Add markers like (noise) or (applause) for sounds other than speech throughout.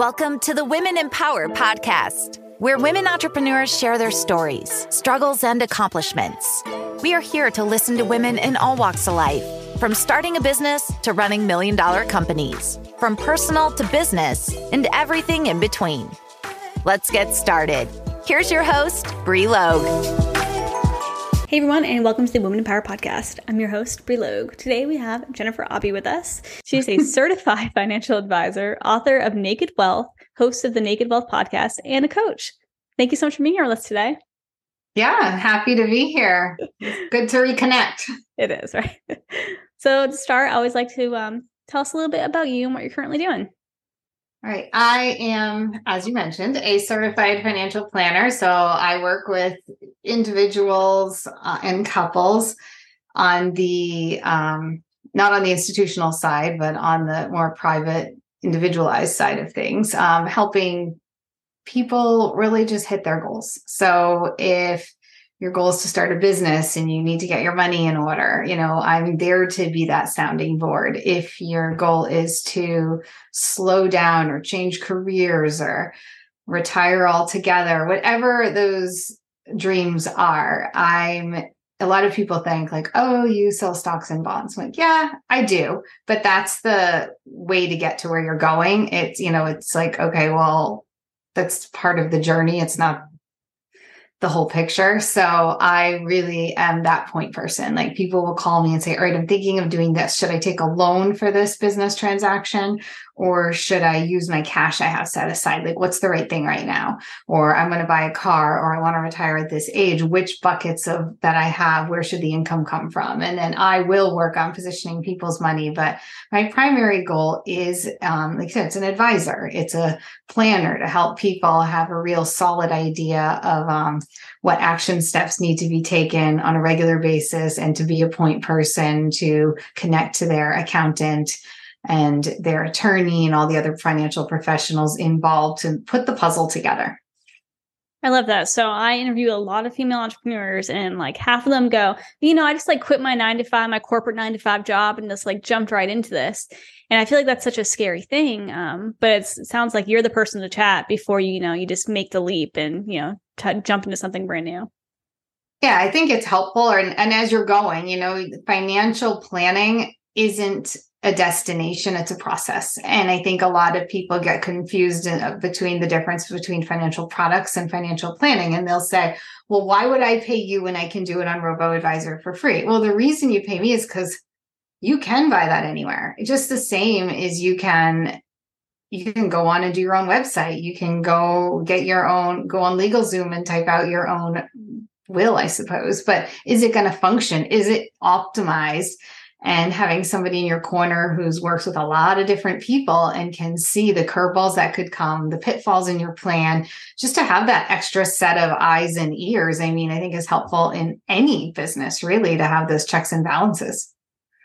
Welcome to the Women Empower podcast, where women entrepreneurs share their stories, struggles, and accomplishments. We are here to listen to women in all walks of life, from starting a business to running million dollar companies, from personal to business, and everything in between. Let's get started. Here's your host, Bri Logue. Hey everyone, and welcome to the Women in Power podcast. I'm your host, Bri Logue. Today we have Jennifer Aube with us. She's a (laughs) certified financial advisor, author of Naked Wealth, host of the Naked Wealth podcast, and a coach. Thank you so much for being here with us today. Yeah, happy to be here. good to reconnect. It is, (laughs) right? So to start, I always like to um, tell us a little bit about you and what you're currently doing. All right. I am, as you mentioned, a certified financial planner. So I work with individuals uh, and couples on the, um, not on the institutional side, but on the more private, individualized side of things, um, helping people really just hit their goals. So if your goal is to start a business and you need to get your money in order. You know, I'm there to be that sounding board. If your goal is to slow down or change careers or retire altogether, whatever those dreams are, I'm a lot of people think like, oh, you sell stocks and bonds. I'm like, yeah, I do. But that's the way to get to where you're going. It's, you know, it's like, okay, well, that's part of the journey. It's not the whole picture. So I really am that point person. Like people will call me and say, All right, I'm thinking of doing this. Should I take a loan for this business transaction? Or should I use my cash I have set aside? Like, what's the right thing right now? Or I'm going to buy a car or I want to retire at this age. Which buckets of that I have, where should the income come from? And then I will work on positioning people's money. But my primary goal is, um, like I said, it's an advisor, it's a planner to help people have a real solid idea of um, what action steps need to be taken on a regular basis and to be a point person to connect to their accountant and their attorney and all the other financial professionals involved to put the puzzle together. I love that. So I interview a lot of female entrepreneurs and like half of them go, you know, I just like quit my nine to five, my corporate nine to five job and just like jumped right into this. And I feel like that's such a scary thing. Um, but it sounds like you're the person to chat before you, you know, you just make the leap and, you know, t- jump into something brand new. Yeah, I think it's helpful. And, and as you're going, you know, financial planning isn't a destination it's a process. And i think a lot of people get confused uh, between the difference between financial products and financial planning. And they'll say well why would i pay you when i can do it on robo advisor for free? Well the reason you pay me is because you can buy that anywhere. Just the same as you can you can go on and do your own website. You can go get your own go on legalzoom and type out your own will i suppose. But is it going to function? Is it optimized and having somebody in your corner who's works with a lot of different people and can see the curveballs that could come, the pitfalls in your plan, just to have that extra set of eyes and ears, I mean, I think is helpful in any business really to have those checks and balances.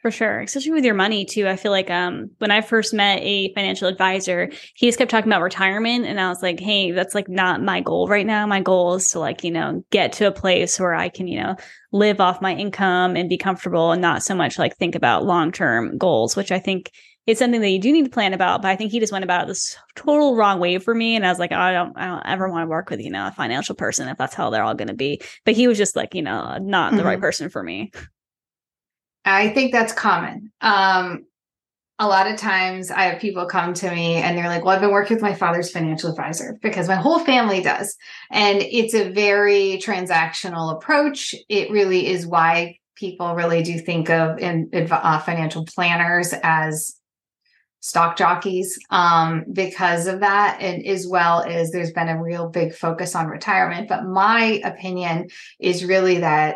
For sure, especially with your money too. I feel like um when I first met a financial advisor, he just kept talking about retirement and I was like, "Hey, that's like not my goal right now. My goal is to like, you know, get to a place where I can, you know, live off my income and be comfortable and not so much like think about long-term goals, which I think is something that you do need to plan about, but I think he just went about this total wrong way for me. And I was like, oh, I don't, I don't ever want to work with, you know, a financial person if that's how they're all going to be. But he was just like, you know, not mm-hmm. the right mm-hmm. person for me. I think that's common. Um, a lot of times I have people come to me and they're like, Well, I've been working with my father's financial advisor because my whole family does. And it's a very transactional approach. It really is why people really do think of in, uh, financial planners as stock jockeys um, because of that and as well as there's been a real big focus on retirement but my opinion is really that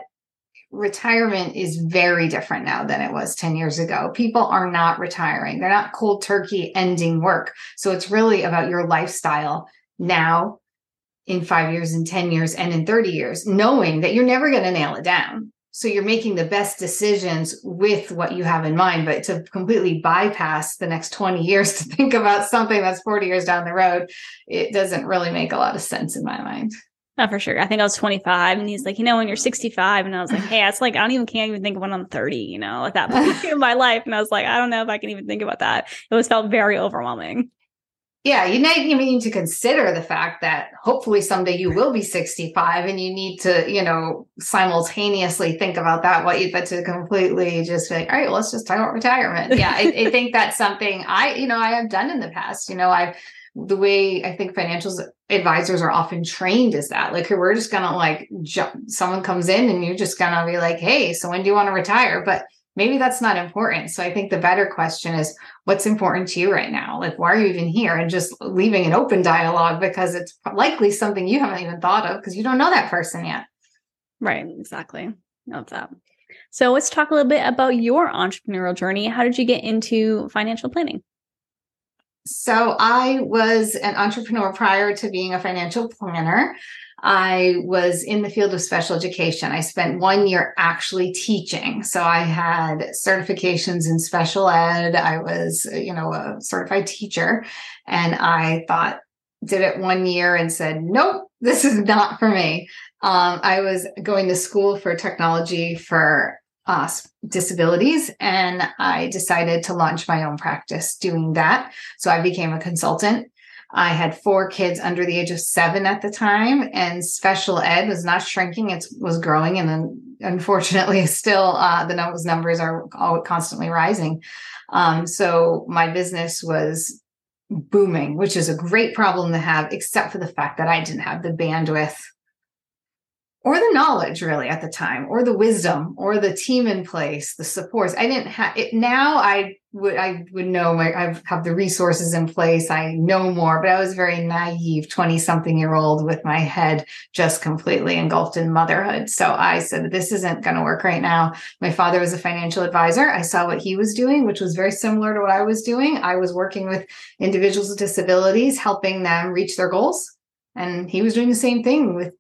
retirement is very different now than it was 10 years ago. People are not retiring. They're not cold turkey ending work. So it's really about your lifestyle now in 5 years in 10 years and in 30 years knowing that you're never going to nail it down. So you're making the best decisions with what you have in mind, but to completely bypass the next 20 years (laughs) to think about something that's 40 years down the road, it doesn't really make a lot of sense in my mind. Not for sure. I think I was 25 and he's like, you know, when you're 65. And I was like, hey, it's like, I don't even can't even think of when I'm 30, you know, at that point (laughs) in my life. And I was like, I don't know if I can even think about that. It was felt very overwhelming. yeah, you need, you need to consider the fact that hopefully someday you will be 65 and you need to, you know, simultaneously think about that. What you, but to completely just like, all right, well, let's just talk about retirement. Yeah. I, I (laughs) think that's something I, you know, I have done in the past. You know, I've, the way I think financial advisors are often trained is that like we're just gonna like jump someone comes in and you're just gonna be like, hey, so when do you want to retire? But maybe that's not important. So I think the better question is what's important to you right now? Like, why are you even here? And just leaving an open dialogue because it's likely something you haven't even thought of because you don't know that person yet. Right, exactly. Love that. So let's talk a little bit about your entrepreneurial journey. How did you get into financial planning? So I was an entrepreneur prior to being a financial planner. I was in the field of special education. I spent one year actually teaching. So I had certifications in special ed. I was, you know, a certified teacher. And I thought, did it one year and said, nope, this is not for me. Um, I was going to school for technology for uh, disabilities and I decided to launch my own practice doing that. So I became a consultant I had four kids under the age of seven at the time, and special ed was not shrinking; it was growing, and then unfortunately, (laughs) still uh, the numbers numbers are all constantly rising. Um, so my business was booming, which is a great problem to have, except for the fact that I didn't have the bandwidth or the knowledge really at the time or the wisdom or the team in place the supports. I didn't have it now i would i would know my i have the resources in place. I know more but i was very naive 20 something year old with my head just completely engulfed in motherhood. So i said this isn't going to work right now. My father was a financial advisor. I saw what he was doing which was very similar to what i was doing. I was working with individuals with disabilities helping them reach their goals and he was doing the same thing with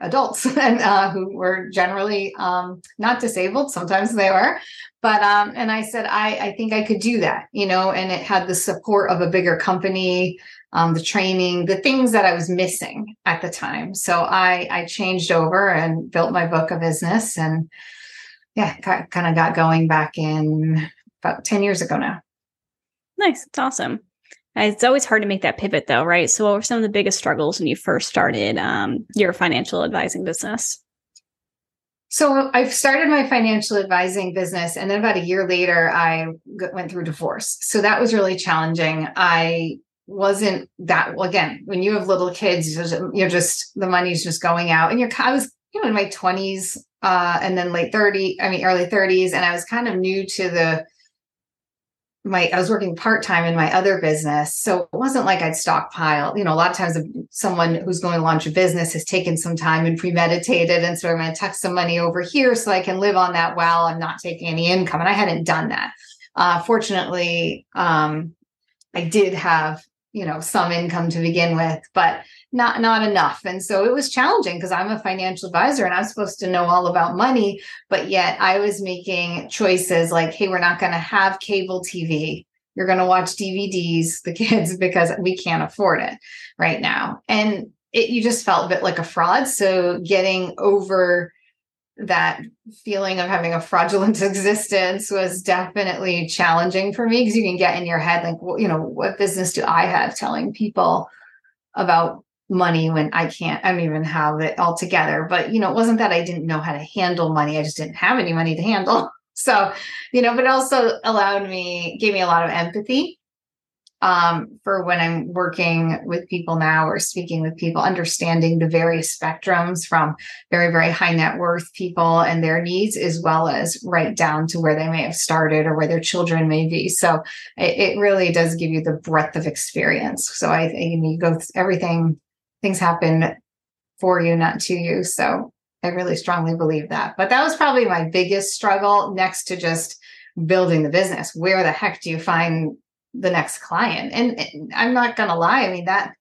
adults (laughs) and uh, who were generally um, not disabled. Sometimes they were, but um, and I said I I think I could do that, you know, and it had the support of a bigger company, um, the training, the things that I was missing at the time. So I I changed over and built my book of business, and yeah, kind of got going back in about ten years ago now. Nice, it's awesome. It's always hard to make that pivot though, right? So what were some of the biggest struggles when you first started um, your financial advising business? So I started my financial advising business, and then about a year later, I went through divorce. So that was really challenging. I wasn't that well. Again, when you have little kids, you're just the money's just going out, and you're. I was you know in my twenties, uh, and then late thirty. I mean, early thirties, and I was kind of new to the my I was working part time in my other business, so it wasn't like I'd stockpile. You know, a lot of times someone who's going to launch a business has taken some time and premeditated, and so I'm going to tuck some money over here so I can live on that while I'm not taking any income. And I hadn't done that. Uh, fortunately, um, I did have you know some income to begin with, but not not enough. And so it was challenging because i'm a financial advisor and i'm supposed to know all about money but yet i was making choices like hey we're not going to have cable tv you're going to watch dvds the kids (laughs) because we can't afford it right now. And it you just felt a bit like a fraud. So getting over that feeling of having a fraudulent (laughs) existence was definitely challenging for me because you can get in your head like well, you know what business do i have telling people about money when I can't, I don't even have it all together. But, you know, it wasn't that I didn't know how to handle money. I just didn't have any money to handle. (laughs) So, you know, but it also allowed me, gave me a lot of empathy um, for when I'm working with people now or speaking with people, understanding the various spectrums from very, very high net worth people and their needs, as well as right down to where they may have started or where their children may be. So it, it really does give you the breadth of experience. So I think you go everything things happen for you, not to you. So I really strongly believe that. But that was probably my biggest struggle next to just building the business. Where the heck do you find the next client? And, I'm not going to lie. I mean, that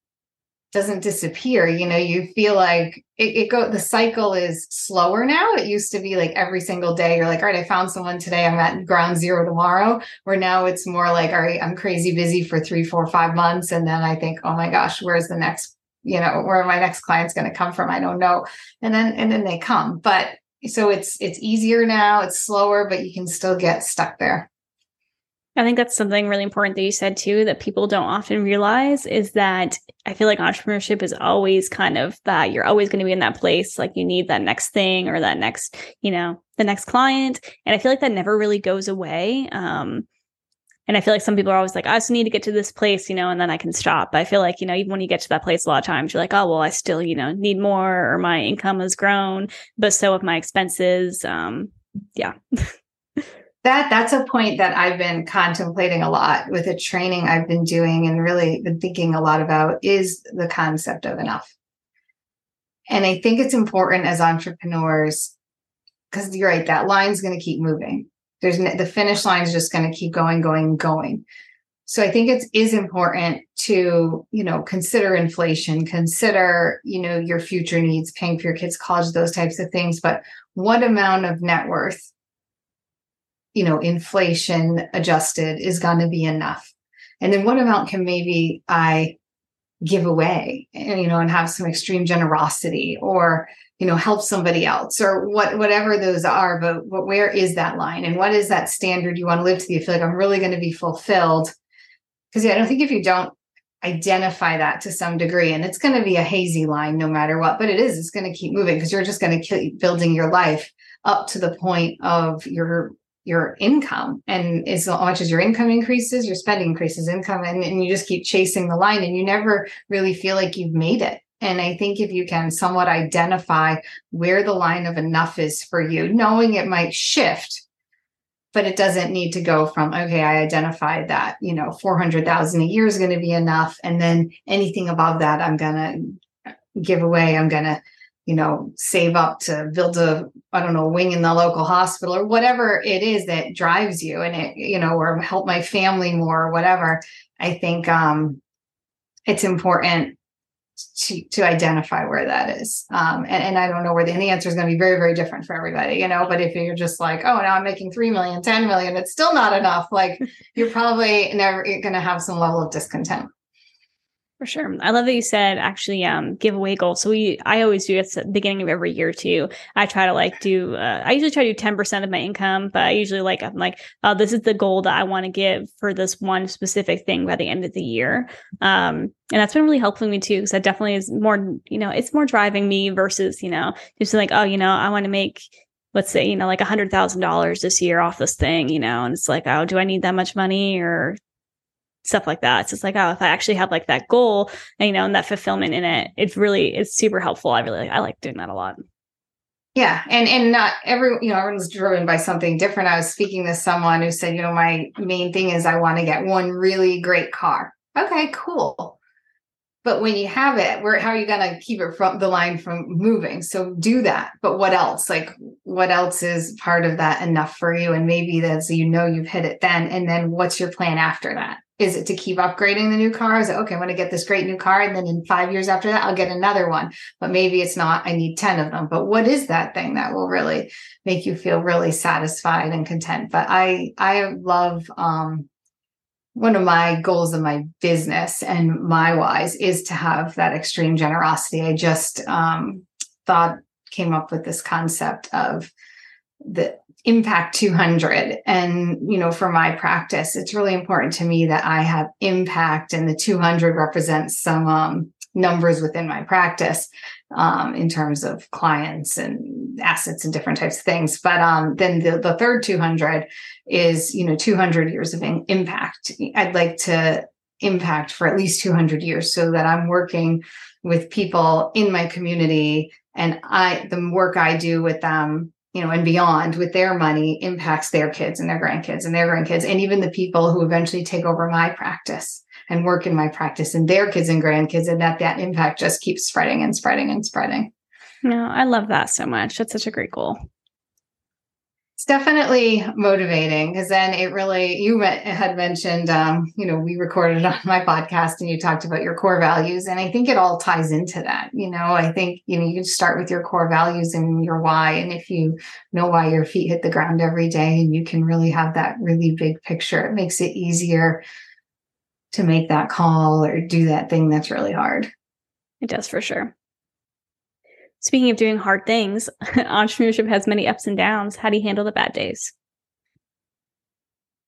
doesn't disappear. You know, you feel like it, it go, the cycle is slower now. It used to be like every single day, you're like, all right, I found someone today. I'm at ground zero tomorrow. Where now it's more like, all right, I'm crazy busy for three, four, five months. And then I think, oh my gosh, where's the next you know where my next client's going to come from i don't know and then and then they come but so it's it's easier now it's slower but you can still get stuck there I think that's something really important that you said too that people don't often realize is that I feel like entrepreneurship is always kind of that you're always going to be in that place like you need that next thing or that next, you know, the next client and I feel like that never really goes away. Um and I feel like some people are always like, I just need to get to this place, you know, and then I can stop. But I feel like, you know, even when you get to that place, a lot of times you're like, oh, well, I still, you know, need more or my income has grown, but so have my expenses. Um, yeah. (laughs) that that's a point that I've been contemplating a lot with a training I've been doing and really been thinking a lot about is the concept of enough. And I think it's important as entrepreneurs because you're right, that line's going to keep moving. There's the finish line is just going to keep going, going, going. So I think it is important to, you know, consider inflation, consider, you know, your future needs, paying for your kids' college, those types of things. But what amount of net worth you know, inflation adjusted is going to be enough. And then what amount can maybe I give away, and, you know, and have some extreme generosity or, you know, help somebody else or what, whatever those are. But, but where is that line and what is that standard you want to live to? You feel like I'm really going to be fulfilled. Cause yeah, I don't think if you don't identify that to some degree and it's going to be a hazy line no matter what, but it is, it's going to keep moving because you're just going to keep building your life up to the point of your your income. And as much as your income increases, your spending increases income and, and you just keep chasing the line and you never really feel like you've made it. And I think if you can somewhat identify where the line of enough is for you, knowing it might shift, but it doesn't need to go from, okay, I identified that, you know, 400,000 a year is going to be enough. And then anything above that, I'm going to give away. I'm going to you know, save up to build a, I don't know, wing in the local hospital or whatever it is that drives you and it, you know, or help my family more or whatever. I think um, it's important to to identify where that is. Um, and, and I don't know where the, the answer is going to be very, very different for everybody, you know, but if you're just like, oh, now I'm making 3 million, 10 million, it's still not enough. Like (laughs) you're probably never going to have some level of discontent. For sure. I love that you said actually um giveaway goals. So we I always do at the beginning of every year too. I try to like do uh, I usually try to do 10% of my income, but I usually like I'm like, oh, this is the goal that I want to give for this one specific thing by the end of the year. Um and that's been really helping me too because that definitely is more, you know, it's more driving me versus, you know, just like, oh, you know, I want to make let's say, you know, like a hundred thousand dollars this year off this thing, you know, and it's like, oh, do I need that much money or stuff like that. So it's like, oh, if I actually have like that goal, you know, and that fulfillment in it, it's really, it's super helpful. I really, I like doing that a lot. Yeah. And, and not every, you know, everyone's driven by something different. I was speaking to someone who said, you know, my main thing is I want to get one really great car. Okay, cool. But when you have it, where how are you going to keep it from the line from moving? So do that. But what else? Like what else is part of that enough for you? And maybe that's you know you've hit it then. And then what's your plan after that? Is it to keep upgrading the new car? Is it okay? I'm going to get this great new car, and then in five years after that, I'll get another one. But maybe it's not. I need ten of them. But what is that thing that will really make you feel really satisfied and content? But I I love um, one of my goals of my business and my wise is to have that extreme generosity. I just um, thought came up with this concept of the impact 200 and you know for my practice it's really important to me that i have impact and the 200 represents some um, numbers within my practice um, in terms of clients and assets and different types of things. But um, then the, the third 200 is you know 200 years of in- impact. I'd like to impact for at least 200 years so that i'm working with people in my community and i the work i do with them you know, and beyond with their money impacts their kids and their grandkids and their grandkids, and even the people who eventually take over my practice and work in my practice and their kids and grandkids, and that that impact just keeps spreading and spreading and spreading. No, I love that so much. That's such a great goal it's definitely motivating because then it really you had mentioned um, you know we recorded (laughs) on my podcast and you talked about your core values and i think it all ties into that you know i think you know you start with your core values and your why and if you know why your feet hit the ground every day and you can really have that really big picture it makes it easier to make that call or do that thing that's really hard it does for sure Speaking of doing hard things, (laughs) entrepreneurship has many ups and downs. How do you handle the bad days?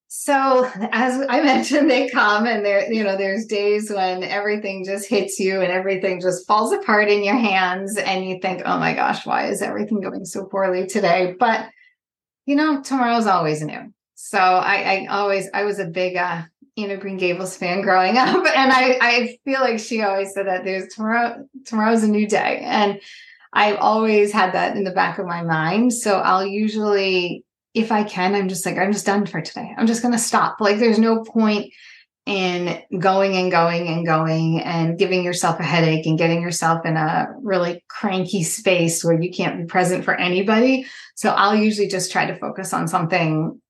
So as I (laughs) mentioned, they come and there, you know, there's days when everything just hits you and everything just falls apart in your hands and you think, oh my gosh, why is everything going so poorly today? But you know, tomorrow's always new. So I, I always I was a big uh Anne Green Gables fan growing (laughs) up. And I, I feel like she always said that there's tomorrow, tomorrow's a new day. And I've always had that in the back of my mind. So I'll usually if I can, I'm just like, I'm just done for today. I'm just to stop. Like, there's no point in going and going and going and giving yourself a headache and getting yourself in a really cranky space where you can't be present for anybody. So I'll usually just try to focus on something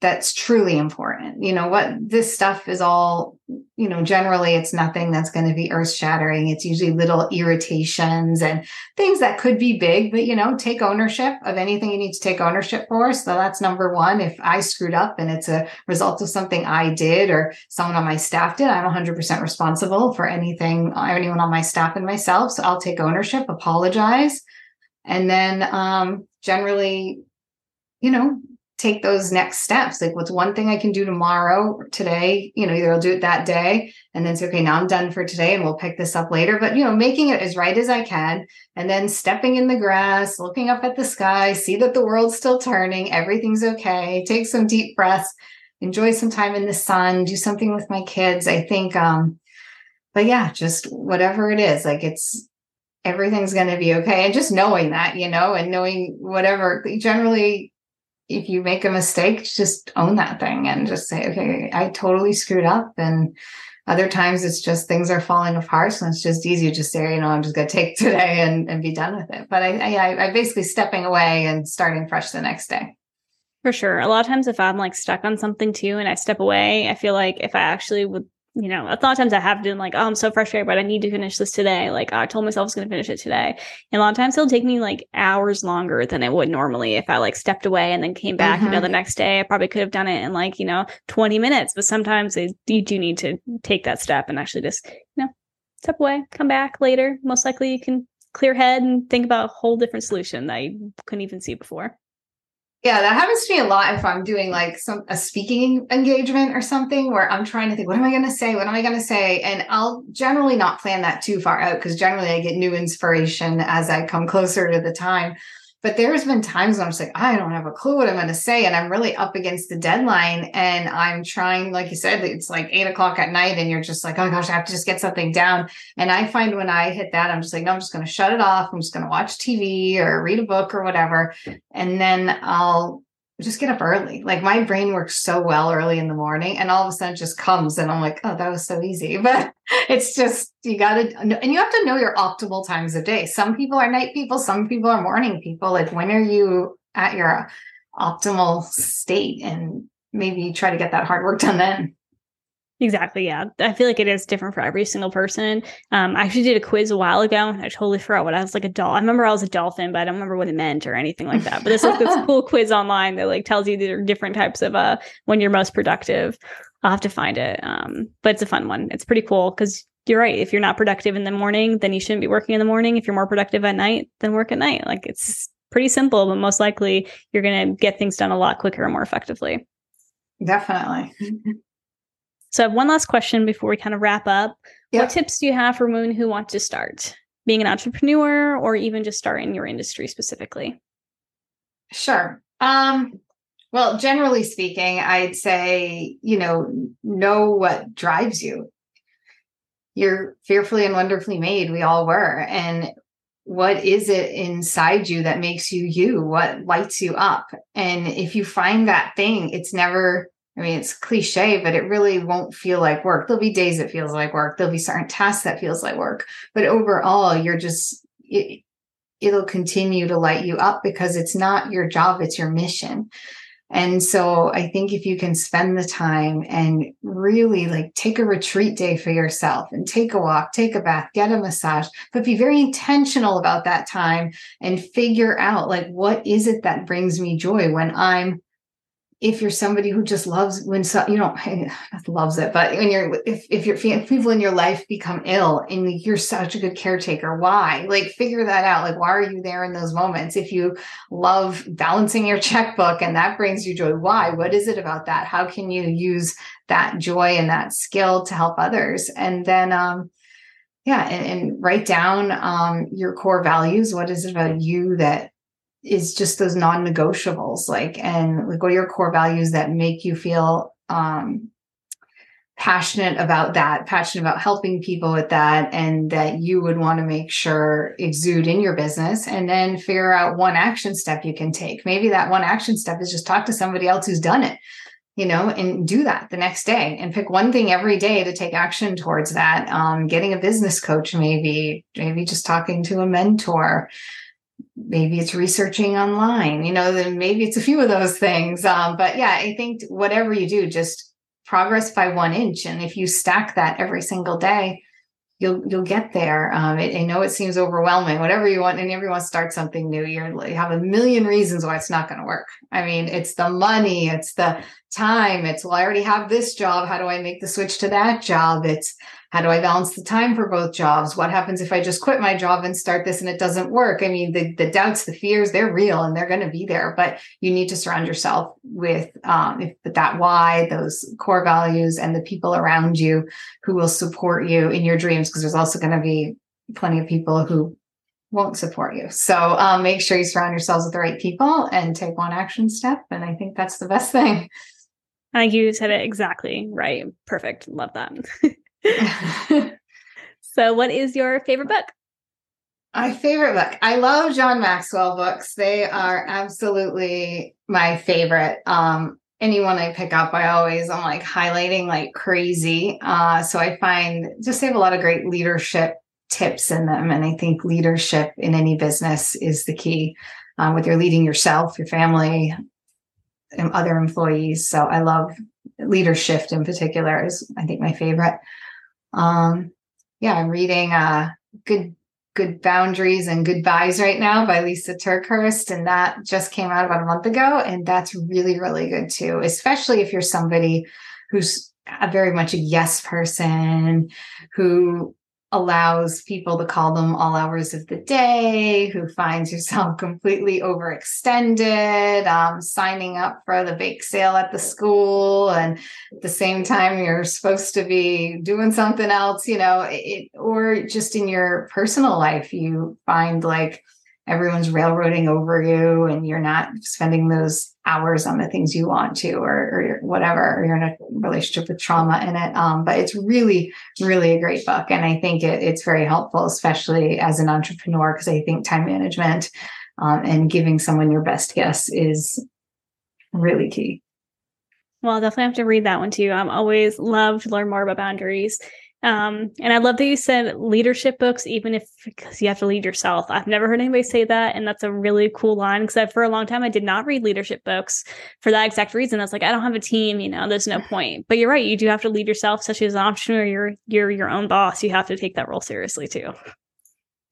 that's truly important. You know, what this stuff is all, you know, generally it's nothing that's going to be earth shattering. It's usually little irritations and things that could be big, but, you know, take ownership of anything you need to take ownership for. So that's number one. If I screwed up and it's a result of something I did or someone on my staff did, I'm 100% responsible for anything, anyone on my staff and myself. So I'll take ownership, apologize. And then um, generally, you know, take those next steps. Like, what's one thing I can do tomorrow or today? You know, either I'll do it that day and then say, okay, now I'm done for today and we'll pick this up later. But, you know, making it as right as I can and then stepping in the grass, looking up at the sky, see that the world's still turning, everything's okay, take some deep breaths, enjoy some time in the sun, do something with my kids. I think, um, but yeah, just whatever it is, like it's, everything's going to be okay. And just knowing that, you know, and knowing whatever generally if you make a mistake, just own that thing and just say, okay, I totally screwed up. And other times it's just things are falling apart. So it's just easy to just say, you know, I'm just going to take (laughs) today and, and be done with it. But I, I, I basically stepping away and starting fresh the next day. For sure. A lot of times if I'm like stuck on something too and I step away, I feel like if I actually would you know, a lot of times I have been like, oh, I'm so frustrated, but I need to finish this today. Like I told myself I was going to finish it today. And a lot of times it'll take me like hours longer than it would normally if I like stepped away and then came back. Mm-hmm. You know, mm-hmm. the next day I probably could have done it in like, you know, 20 minutes. But sometimes they, you do need to take that step and actually just, you know, step away, come back later. Most likely you can clear head and think about a whole different solution that you couldn't even see before. Yeah, that happens to me a lot if I'm doing like some a speaking engagement or something where I'm trying to think, what am I going to say? What am I going to say? And I'll generally not plan that too far out because generally I get new inspiration as I come closer to the time. But there's been times when I'm just like, I don't have a clue what I'm going to say. And I'm really up against the deadline. And I'm trying, like you said, it's like eight o'clock at night and you're just like, oh gosh, I have to just get something down. And I find when I hit that, I'm just like, no, I'm just going to shut it off. I'm just going to watch TV or read a book or whatever. And then I'll just get up early. Like my brain works so well early in the morning and all of a sudden it just comes and I'm like, oh, that was so easy. (laughs) But it's just, you got to, and you have to know your optimal times of day. Some people are night people, some people are morning people. Like when are you at your optimal state and maybe try to get that hard work done then. Exactly. Yeah. I feel like it is different for every single person. Um, I actually did a quiz a while ago. I totally forgot what I was like a doll. I remember I was a dolphin, but I don't remember what it meant or anything like that. But there's like this (laughs) cool quiz online that like tells you there are different types of uh when you're most productive. I'll have to find it. Um, but it's a fun one. It's pretty cool because you're right. If you're not productive in the morning, then you shouldn't be working in the morning. If you're more productive at night, then work at night. Like it's pretty simple, but most likely you're gonna get things done a lot quicker and more effectively. Definitely. (laughs) So I have one last question before we kind of wrap up. Yep. What tips do you have for women who want to start being an entrepreneur or even just start in your industry specifically? Sure. Um, well, generally speaking, I'd say, you know, know what drives you. You're fearfully and wonderfully made. We all were. And what is it inside you that makes you you? What lights you up? And if you find that thing, it's never I mean, it's cliche, but it really won't feel like work. There'll be days it feels like work. There'll be certain tasks that feels like work, but overall, you're just it, it'll continue to light you up because it's not your job; it's your mission. And so, I think if you can spend the time and really like take a retreat day for yourself and take a walk, take a bath, get a massage, but be very intentional about that time and figure out like what is it that brings me joy when I'm if you're somebody who just loves when so, you know loves it but when you're if, if your if people in your life become ill and you're such a good caretaker why? Like figure that out. Like why are you there in those moments? If you love balancing your (laughs) checkbook and that brings you joy why? What is it about that? How can you use that joy and that skill to help others? And then um yeah and, and write down um your core values. What is it about you that is just those non-negotiables like and like what are your core values that make you feel um passionate about that passionate about helping people with that and that you would want to make sure exude in your business and then figure out one action step you can take? Maybe that one action step is just talk to somebody else who's done it you know and do that the next day and pick one thing every day to take action towards that um, getting a business coach maybe maybe just talking to a mentor maybe it's researching online you know then maybe it's a few of those things um, but yeah i think whatever you do just progress by one inch and if you stack that every single day you'll you'll get there. Um, it, i know it seems overwhelming whatever you want and everyone starts something new you're, you have a million reasons why it's not going to work. I mean it's the money it's the time it's well i already have this job how do i make the switch to that job? It's how do I balance the time for both jobs? What happens if I just quit my job and start this and it doesn't work? I mean, the, the doubts, the fears, they're real and they're going to be there, but you need to surround yourself with um, if, that why, those core values, and the people around you who will support you in your dreams, because there's also going to be plenty of people who won't support you. So um, make sure you surround yourselves with the right people and take one action step. And I think that's the best thing. I think you said it exactly right. Perfect. Love that. (laughs) (laughs) so, what is your favorite book? My favorite book. I love John Maxwell books. They are absolutely my favorite. Um, anyone I pick up, I always I'm like highlighting like crazy. Uh, so I find just they have a lot of great leadership tips in them, and I think leadership in any business is the key. Um, whether you're leading yourself, your family, and other employees. So I love leadership in particular is I think my favorite. Um, yeah, I'm reading uh, Good Good Boundaries and Goodbyes right now by Lisa TerKeurst, and that just came out about a month ago, and that's really really good too, especially if you're somebody who's a very much a yes person who allows people to call them all hours of the day, who finds yourself (laughs) completely overextended, um, signing up for the bake sale at the school, and at the same time you're supposed to be doing something else, you know, it, or just in your personal life, you find like everyone's railroading over you and you're not spending those hours on the things you want to or, or whatever or you're in a relationship with trauma in it. Um, but it's really really a great book. And i think it, it's very helpful especially as an entrepreneur because i think time management um, and giving someone your best guess is really key. Well I'll definitely have to read that one too. I'm always love to learn more about boundaries um, and I love that you said leadership books, even if because you have to lead yourself. I've never heard anybody say that, and that's a really cool line. Because for a long time, I did not read leadership books for that exact reason. I was like, I don't have a team, you know, there's no (laughs) point. But you're right, you do have to lead yourself, especially as an entrepreneur. You're you're your own boss. You have to take that role seriously too.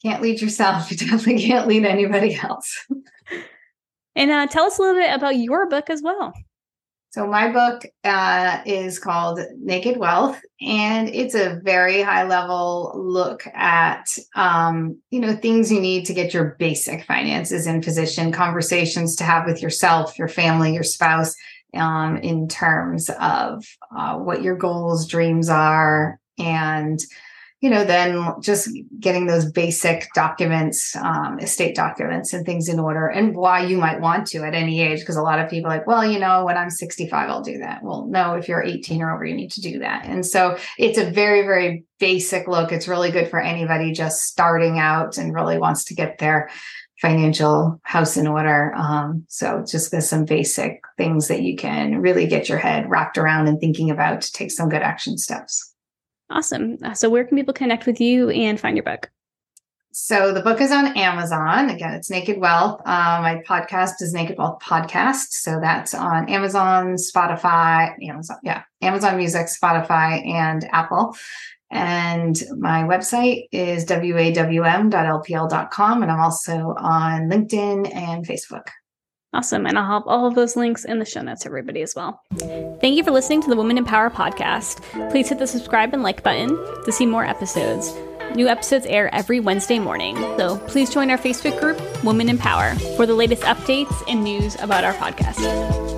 Can't lead yourself. You definitely can't lead anybody else. and uh, tell us a little bit about your book as well. So my book uh, is called Naked Wealth, and it's a very high level look at um, you know things you need to get your basic finances in position, conversations to have with yourself, your family, your spouse, um, in terms of uh, what your goals, dreams are, and you know, then just getting those basic documents, um, estate documents and things in order and why you might want to at any age. Because a lot of people like, well, you know, when I'm 65, I'll do that. Well, no, if you're 18 or over, you need to do that. And so it's a very, very basic look. It's really good for anybody just starting out and really wants to get their financial house in order. Um, so just some basic things that you can really get your head wrapped around and thinking about to take some good action steps. Awesome. Uh, so, where can people connect with you and find your book? So, the book is on Amazon. Again, it's Naked Wealth. Uh, my podcast is Naked Wealth Podcast. So, that's on Amazon, Spotify, Amazon, yeah, Amazon Music, Spotify, and Apple. And my website is wawm.lpl.com. And I'm also on LinkedIn and Facebook. Awesome. And I'll have all of those links in the show notes, everybody, as well. Thank you for listening to the Women in Power podcast. Please hit the subscribe and like button to see more episodes. New episodes air every Wednesday morning, so please join our Facebook group, Women in Power, for the latest updates and news about our podcast.